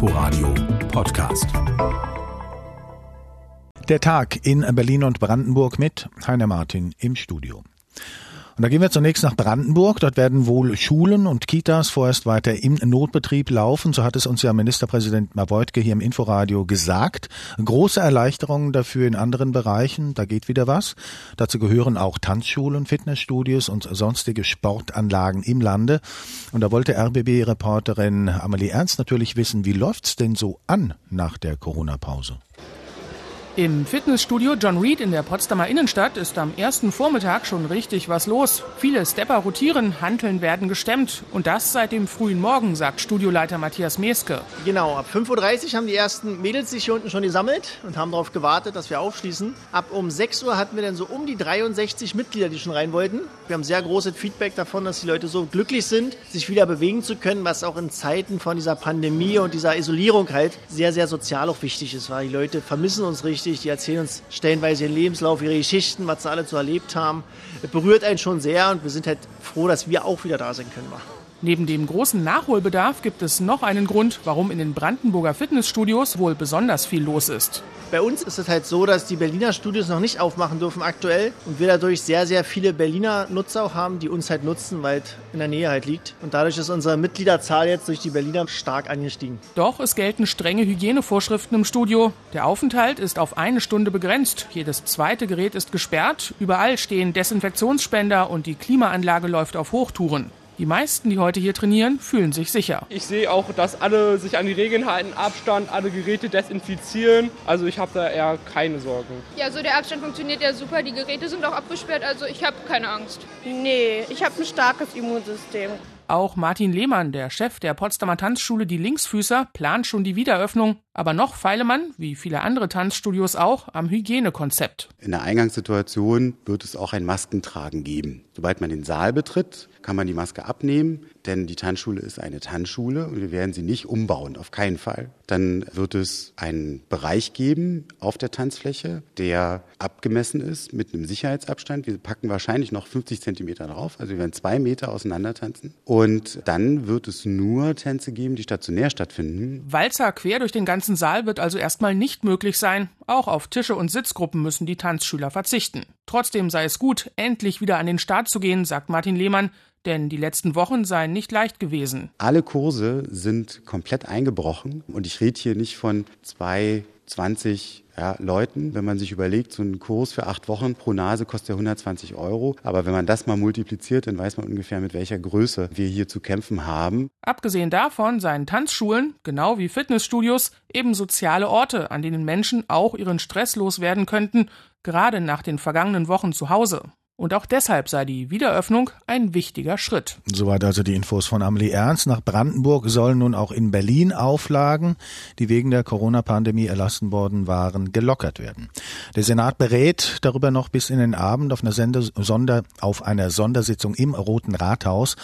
Inforadio Podcast. Der Tag in Berlin und Brandenburg mit Heiner Martin im Studio. Und da gehen wir zunächst nach Brandenburg. Dort werden wohl Schulen und Kitas vorerst weiter im Notbetrieb laufen. So hat es uns ja Ministerpräsident Mawoidke hier im Inforadio gesagt. Große Erleichterungen dafür in anderen Bereichen. Da geht wieder was. Dazu gehören auch Tanzschulen, Fitnessstudios und sonstige Sportanlagen im Lande. Und da wollte RBB-Reporterin Amelie Ernst natürlich wissen, wie läuft's denn so an nach der Corona-Pause? Im Fitnessstudio John Reed in der Potsdamer Innenstadt ist am ersten Vormittag schon richtig was los. Viele Stepper rotieren, Hanteln werden gestemmt. Und das seit dem frühen Morgen, sagt Studioleiter Matthias Meske. Genau, ab 5.30 Uhr haben die ersten Mädels sich hier unten schon gesammelt und haben darauf gewartet, dass wir aufschließen. Ab um 6 Uhr hatten wir dann so um die 63 Mitglieder, die schon rein wollten. Wir haben sehr großes Feedback davon, dass die Leute so glücklich sind, sich wieder bewegen zu können, was auch in Zeiten von dieser Pandemie und dieser Isolierung halt sehr, sehr sozial auch wichtig ist, weil die Leute vermissen uns richtig wichtig. Die erzählen uns stellenweise ihren Lebenslauf, ihre Geschichten, was sie alle so erlebt haben. Das berührt einen schon sehr und wir sind halt froh, dass wir auch wieder da sein können. Neben dem großen Nachholbedarf gibt es noch einen Grund, warum in den Brandenburger Fitnessstudios wohl besonders viel los ist. Bei uns ist es halt so, dass die Berliner Studios noch nicht aufmachen dürfen aktuell und wir dadurch sehr, sehr viele Berliner Nutzer auch haben, die uns halt nutzen, weil es in der Nähe halt liegt. Und dadurch ist unsere Mitgliederzahl jetzt durch die Berliner stark angestiegen. Doch es gelten strenge Hygienevorschriften im Studio. Der Aufenthalt ist auf eine Stunde begrenzt. Jedes zweite Gerät ist gesperrt. Überall stehen Desinfektionsspender und die Klimaanlage läuft auf Hochtouren. Die meisten, die heute hier trainieren, fühlen sich sicher. Ich sehe auch, dass alle sich an die Regeln halten, Abstand, alle Geräte desinfizieren. Also ich habe da eher keine Sorgen. Ja, so der Abstand funktioniert ja super. Die Geräte sind auch abgesperrt, also ich habe keine Angst. Nee, ich habe ein starkes Immunsystem. Auch Martin Lehmann, der Chef der Potsdamer Tanzschule Die Linksfüßer, plant schon die Wiederöffnung. Aber noch feile man, wie viele andere Tanzstudios auch, am Hygienekonzept. In der Eingangssituation wird es auch ein Maskentragen geben. Sobald man den Saal betritt, kann man die Maske abnehmen, denn die Tanzschule ist eine Tanzschule und wir werden sie nicht umbauen, auf keinen Fall. Dann wird es einen Bereich geben auf der Tanzfläche, der abgemessen ist mit einem Sicherheitsabstand. Wir packen wahrscheinlich noch 50 Zentimeter drauf, also wir werden zwei Meter auseinander tanzen. Und dann wird es nur Tänze geben, die stationär stattfinden. Walzer quer durch den ganzen Saal wird also erstmal nicht möglich sein. Auch auf Tische und Sitzgruppen müssen die Tanzschüler verzichten. Trotzdem sei es gut, endlich wieder an den Start zu gehen, sagt Martin Lehmann, denn die letzten Wochen seien nicht leicht gewesen. Alle Kurse sind komplett eingebrochen und ich rede hier nicht von zwei, 20 ja, Leuten. Wenn man sich überlegt, so ein Kurs für acht Wochen pro Nase kostet ja 120 Euro. Aber wenn man das mal multipliziert, dann weiß man ungefähr, mit welcher Größe wir hier zu kämpfen haben. Abgesehen davon seien Tanzschulen, genau wie Fitnessstudios, eben soziale Orte, an denen Menschen auch ihren Stress loswerden könnten, gerade nach den vergangenen Wochen zu Hause. Und auch deshalb sei die Wiederöffnung ein wichtiger Schritt. Soweit also die Infos von Amelie Ernst. Nach Brandenburg sollen nun auch in Berlin Auflagen, die wegen der Corona-Pandemie erlassen worden waren, gelockert werden. Der Senat berät darüber noch bis in den Abend auf einer, Sender, Sonder, auf einer Sondersitzung im Roten Rathaus.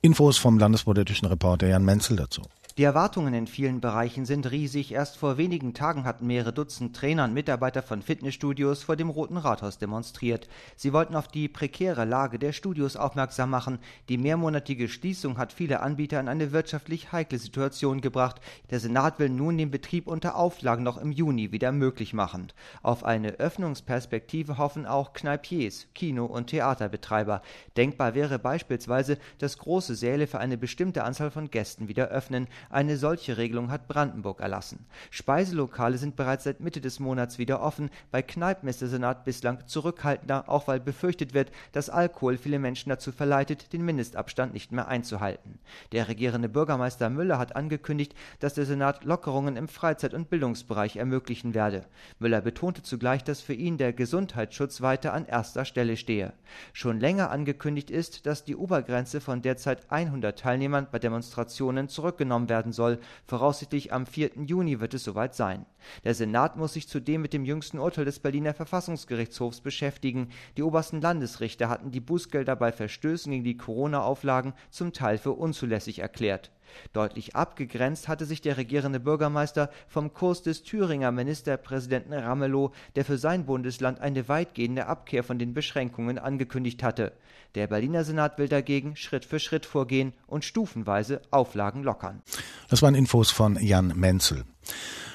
Infos vom landespolitischen Reporter Jan Menzel dazu. Die Erwartungen in vielen Bereichen sind riesig. Erst vor wenigen Tagen hatten mehrere Dutzend Trainer und Mitarbeiter von Fitnessstudios vor dem Roten Rathaus demonstriert. Sie wollten auf die prekäre Lage der Studios aufmerksam machen. Die mehrmonatige Schließung hat viele Anbieter in eine wirtschaftlich heikle Situation gebracht. Der Senat will nun den Betrieb unter Auflagen noch im Juni wieder möglich machen. Auf eine Öffnungsperspektive hoffen auch Kneipiers, Kino- und Theaterbetreiber. Denkbar wäre beispielsweise, dass große Säle für eine bestimmte Anzahl von Gästen wieder öffnen. Eine solche Regelung hat Brandenburg erlassen. Speiselokale sind bereits seit Mitte des Monats wieder offen. Bei Kneipen ist der Senat bislang zurückhaltender, auch weil befürchtet wird, dass Alkohol viele Menschen dazu verleitet, den Mindestabstand nicht mehr einzuhalten. Der regierende Bürgermeister Müller hat angekündigt, dass der Senat Lockerungen im Freizeit- und Bildungsbereich ermöglichen werde. Müller betonte zugleich, dass für ihn der Gesundheitsschutz weiter an erster Stelle stehe. Schon länger angekündigt ist, dass die Obergrenze von derzeit 100 Teilnehmern bei Demonstrationen zurückgenommen werden werden soll. Voraussichtlich am 4. Juni wird es soweit sein. Der Senat muss sich zudem mit dem jüngsten Urteil des Berliner Verfassungsgerichtshofs beschäftigen. Die obersten Landesrichter hatten die Bußgelder bei Verstößen gegen die Corona-Auflagen zum Teil für unzulässig erklärt. Deutlich abgegrenzt hatte sich der regierende Bürgermeister vom Kurs des Thüringer Ministerpräsidenten Ramelow, der für sein Bundesland eine weitgehende Abkehr von den Beschränkungen angekündigt hatte. Der Berliner Senat will dagegen Schritt für Schritt vorgehen und stufenweise Auflagen lockern. Das waren Infos von Jan Menzel.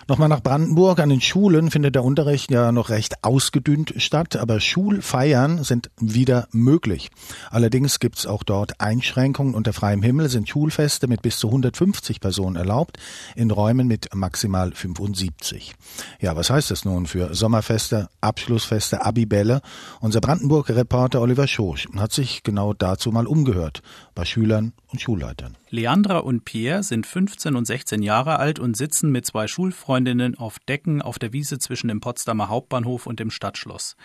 Nochmal nach Brandenburg. An den Schulen findet der Unterricht ja noch recht ausgedünnt statt, aber Schulfeiern sind wieder möglich. Allerdings gibt es auch dort Einschränkungen. Unter freiem Himmel sind Schulfeste mit bis zu 150 Personen erlaubt, in Räumen mit maximal 75. Ja, was heißt das nun für Sommerfeste, Abschlussfeste, Abibälle? Unser Brandenburger Reporter Oliver Schosch hat sich genau dazu mal umgehört bei Schülern und Schulleitern. Leandra und Pierre sind 15 und 16 Jahre alt und sitzen mit zwei Schulfreundinnen auf Decken auf der Wiese zwischen dem Potsdamer Hauptbahnhof und dem Stadtschloss.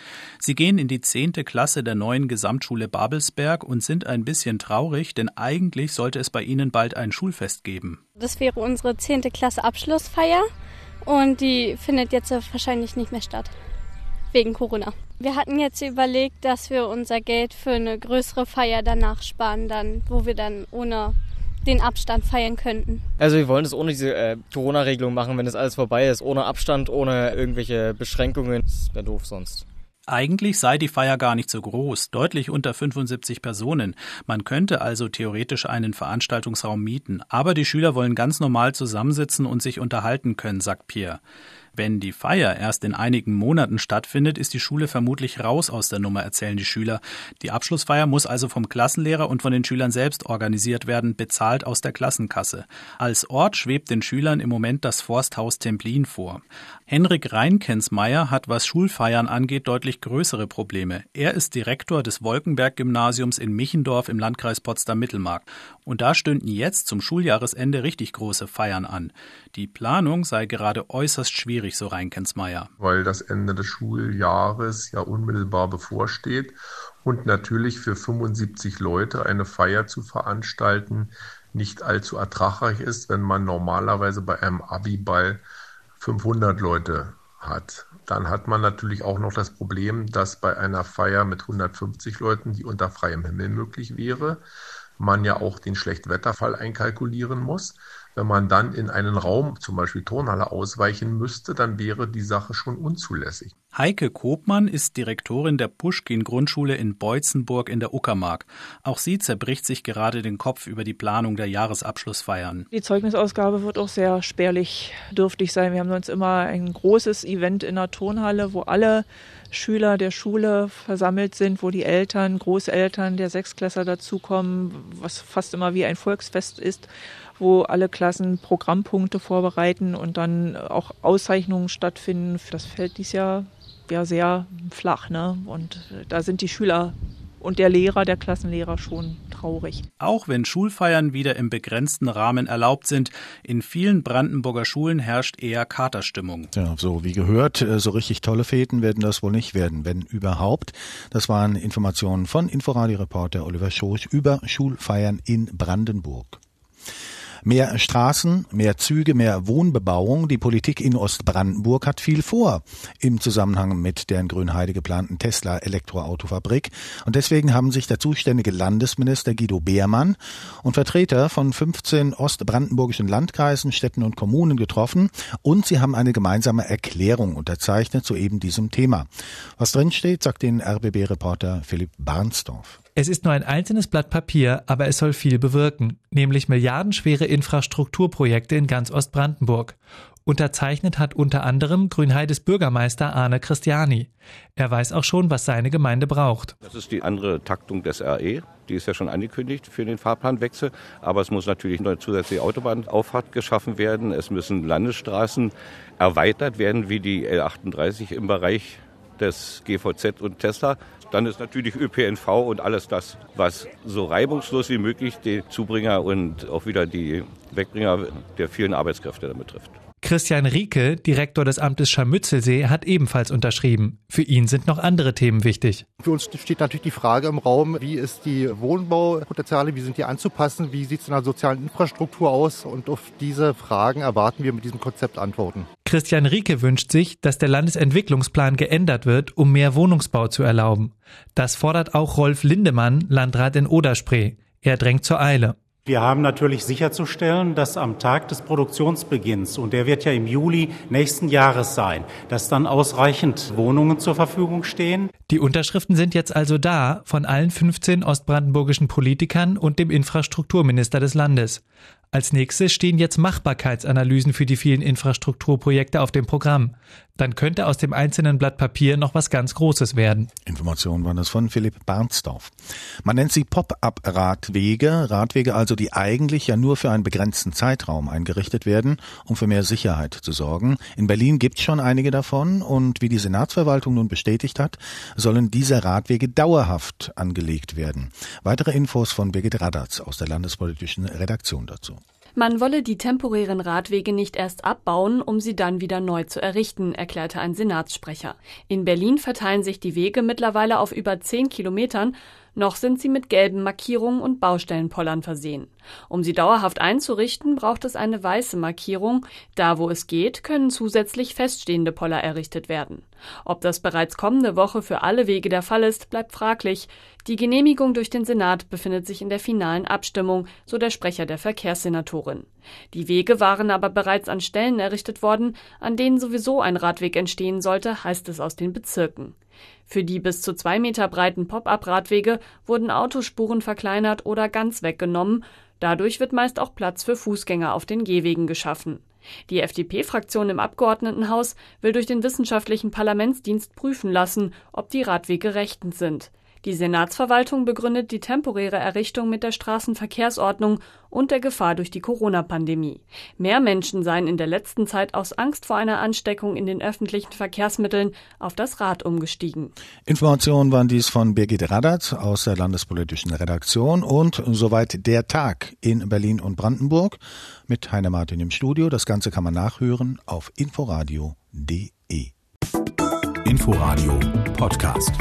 Sie gehen in die zehnte Klasse der neuen Gesamtschule Babelsberg und sind ein bisschen traurig, denn eigentlich sollte es bei ihnen bald ein Schulfest geben. Das wäre unsere zehnte Klasse Abschlussfeier und die findet jetzt wahrscheinlich nicht mehr statt wegen Corona. Wir hatten jetzt überlegt, dass wir unser Geld für eine größere Feier danach sparen, dann, wo wir dann ohne den Abstand feiern könnten. Also wir wollen es ohne diese äh, Corona-Regelung machen, wenn das alles vorbei ist, ohne Abstand, ohne irgendwelche Beschränkungen. Das wäre doof sonst. Eigentlich sei die Feier gar nicht so groß, deutlich unter 75 Personen. Man könnte also theoretisch einen Veranstaltungsraum mieten. Aber die Schüler wollen ganz normal zusammensitzen und sich unterhalten können, sagt Pierre. Wenn die Feier erst in einigen Monaten stattfindet, ist die Schule vermutlich raus aus der Nummer, erzählen die Schüler. Die Abschlussfeier muss also vom Klassenlehrer und von den Schülern selbst organisiert werden, bezahlt aus der Klassenkasse. Als Ort schwebt den Schülern im Moment das Forsthaus Templin vor. Henrik Reinkensmeier hat, was Schulfeiern angeht, deutlich größere Probleme. Er ist Direktor des Wolkenberg-Gymnasiums in Michendorf im Landkreis Potsdam-Mittelmark. Und da stünden jetzt zum Schuljahresende richtig große Feiern an. Die Planung sei gerade äußerst schwierig, so Reinkensmeier. Weil das Ende des Schuljahres ja unmittelbar bevorsteht und natürlich für 75 Leute eine Feier zu veranstalten nicht allzu ertragreich ist, wenn man normalerweise bei einem Abiball 500 Leute hat. Dann hat man natürlich auch noch das Problem, dass bei einer Feier mit 150 Leuten, die unter freiem Himmel möglich wäre, man ja auch den Schlechtwetterfall einkalkulieren muss. Wenn man dann in einen Raum, zum Beispiel Turnhalle, ausweichen müsste, dann wäre die Sache schon unzulässig. Heike Kopmann ist Direktorin der Puschkin-Grundschule in Beutzenburg in der Uckermark. Auch sie zerbricht sich gerade den Kopf über die Planung der Jahresabschlussfeiern. Die Zeugnisausgabe wird auch sehr spärlich dürftig sein. Wir haben uns immer ein großes Event in der Turnhalle, wo alle Schüler der Schule versammelt sind, wo die Eltern, Großeltern der Sechsklässler dazukommen, was fast immer wie ein Volksfest ist wo alle Klassen Programmpunkte vorbereiten und dann auch Auszeichnungen stattfinden. Das fällt dieses Jahr ja sehr flach. Ne? Und da sind die Schüler und der Lehrer, der Klassenlehrer schon traurig. Auch wenn Schulfeiern wieder im begrenzten Rahmen erlaubt sind, in vielen Brandenburger Schulen herrscht eher Katerstimmung. Ja, so wie gehört, äh, so richtig tolle Feten werden das wohl nicht werden, wenn überhaupt. Das waren Informationen von Inforadio-Reporter Oliver Schoß über Schulfeiern in Brandenburg. Mehr Straßen, mehr Züge, mehr Wohnbebauung. Die Politik in Ostbrandenburg hat viel vor im Zusammenhang mit der in Grünheide geplanten Tesla Elektroautofabrik. Und deswegen haben sich der zuständige Landesminister Guido Beermann und Vertreter von 15 ostbrandenburgischen Landkreisen, Städten und Kommunen getroffen und sie haben eine gemeinsame Erklärung unterzeichnet zu eben diesem Thema. Was drinsteht, sagt den RBB-Reporter Philipp Barnsdorf. Es ist nur ein einzelnes Blatt Papier, aber es soll viel bewirken, nämlich milliardenschwere Infrastrukturprojekte in ganz Ostbrandenburg. Unterzeichnet hat unter anderem Grünheides Bürgermeister Arne Christiani. Er weiß auch schon, was seine Gemeinde braucht. Das ist die andere Taktung des RE. Die ist ja schon angekündigt für den Fahrplanwechsel. Aber es muss natürlich eine zusätzliche Autobahnauffahrt geschaffen werden. Es müssen Landesstraßen erweitert werden, wie die L38 im Bereich des GVZ und Tesla. Dann ist natürlich ÖPNV und alles das, was so reibungslos wie möglich die Zubringer und auch wieder die Wegbringer der vielen Arbeitskräfte damit trifft. Christian Rieke, Direktor des Amtes Scharmützelsee, hat ebenfalls unterschrieben. Für ihn sind noch andere Themen wichtig. Für uns steht natürlich die Frage im Raum, wie ist die Wohnbaupotenziale, wie sind die anzupassen, wie sieht es in der sozialen Infrastruktur aus und auf diese Fragen erwarten wir mit diesem Konzept Antworten. Christian Rieke wünscht sich, dass der Landesentwicklungsplan geändert wird, um mehr Wohnungsbau zu erlauben. Das fordert auch Rolf Lindemann, Landrat in Oderspree. Er drängt zur Eile. Wir haben natürlich sicherzustellen, dass am Tag des Produktionsbeginns, und der wird ja im Juli nächsten Jahres sein, dass dann ausreichend Wohnungen zur Verfügung stehen. Die Unterschriften sind jetzt also da von allen 15 ostbrandenburgischen Politikern und dem Infrastrukturminister des Landes. Als nächstes stehen jetzt Machbarkeitsanalysen für die vielen Infrastrukturprojekte auf dem Programm. Dann könnte aus dem einzelnen Blatt Papier noch was ganz Großes werden. Informationen waren das von Philipp Barnsdorf. Man nennt sie Pop-up-Radwege, Radwege also, die eigentlich ja nur für einen begrenzten Zeitraum eingerichtet werden, um für mehr Sicherheit zu sorgen. In Berlin gibt es schon einige davon und wie die Senatsverwaltung nun bestätigt hat, sollen diese Radwege dauerhaft angelegt werden. Weitere Infos von Birgit Radatz aus der landespolitischen Redaktion dazu. Man wolle die temporären Radwege nicht erst abbauen, um sie dann wieder neu zu errichten, erklärte ein Senatssprecher. In Berlin verteilen sich die Wege mittlerweile auf über zehn Kilometern noch sind sie mit gelben Markierungen und Baustellenpollern versehen. Um sie dauerhaft einzurichten, braucht es eine weiße Markierung. Da, wo es geht, können zusätzlich feststehende Poller errichtet werden. Ob das bereits kommende Woche für alle Wege der Fall ist, bleibt fraglich. Die Genehmigung durch den Senat befindet sich in der finalen Abstimmung, so der Sprecher der Verkehrssenatorin. Die Wege waren aber bereits an Stellen errichtet worden, an denen sowieso ein Radweg entstehen sollte, heißt es aus den Bezirken. Für die bis zu zwei Meter breiten Pop-up-Radwege wurden Autospuren verkleinert oder ganz weggenommen. Dadurch wird meist auch Platz für Fußgänger auf den Gehwegen geschaffen. Die FDP-Fraktion im Abgeordnetenhaus will durch den wissenschaftlichen Parlamentsdienst prüfen lassen, ob die Radwege rechtens sind. Die Senatsverwaltung begründet die temporäre Errichtung mit der Straßenverkehrsordnung und der Gefahr durch die Corona-Pandemie. Mehr Menschen seien in der letzten Zeit aus Angst vor einer Ansteckung in den öffentlichen Verkehrsmitteln auf das Rad umgestiegen. Informationen waren dies von Birgit Radatz aus der landespolitischen Redaktion und soweit der Tag in Berlin und Brandenburg mit Heiner Martin im Studio. Das Ganze kann man nachhören auf inforadio.de. Inforadio Podcast.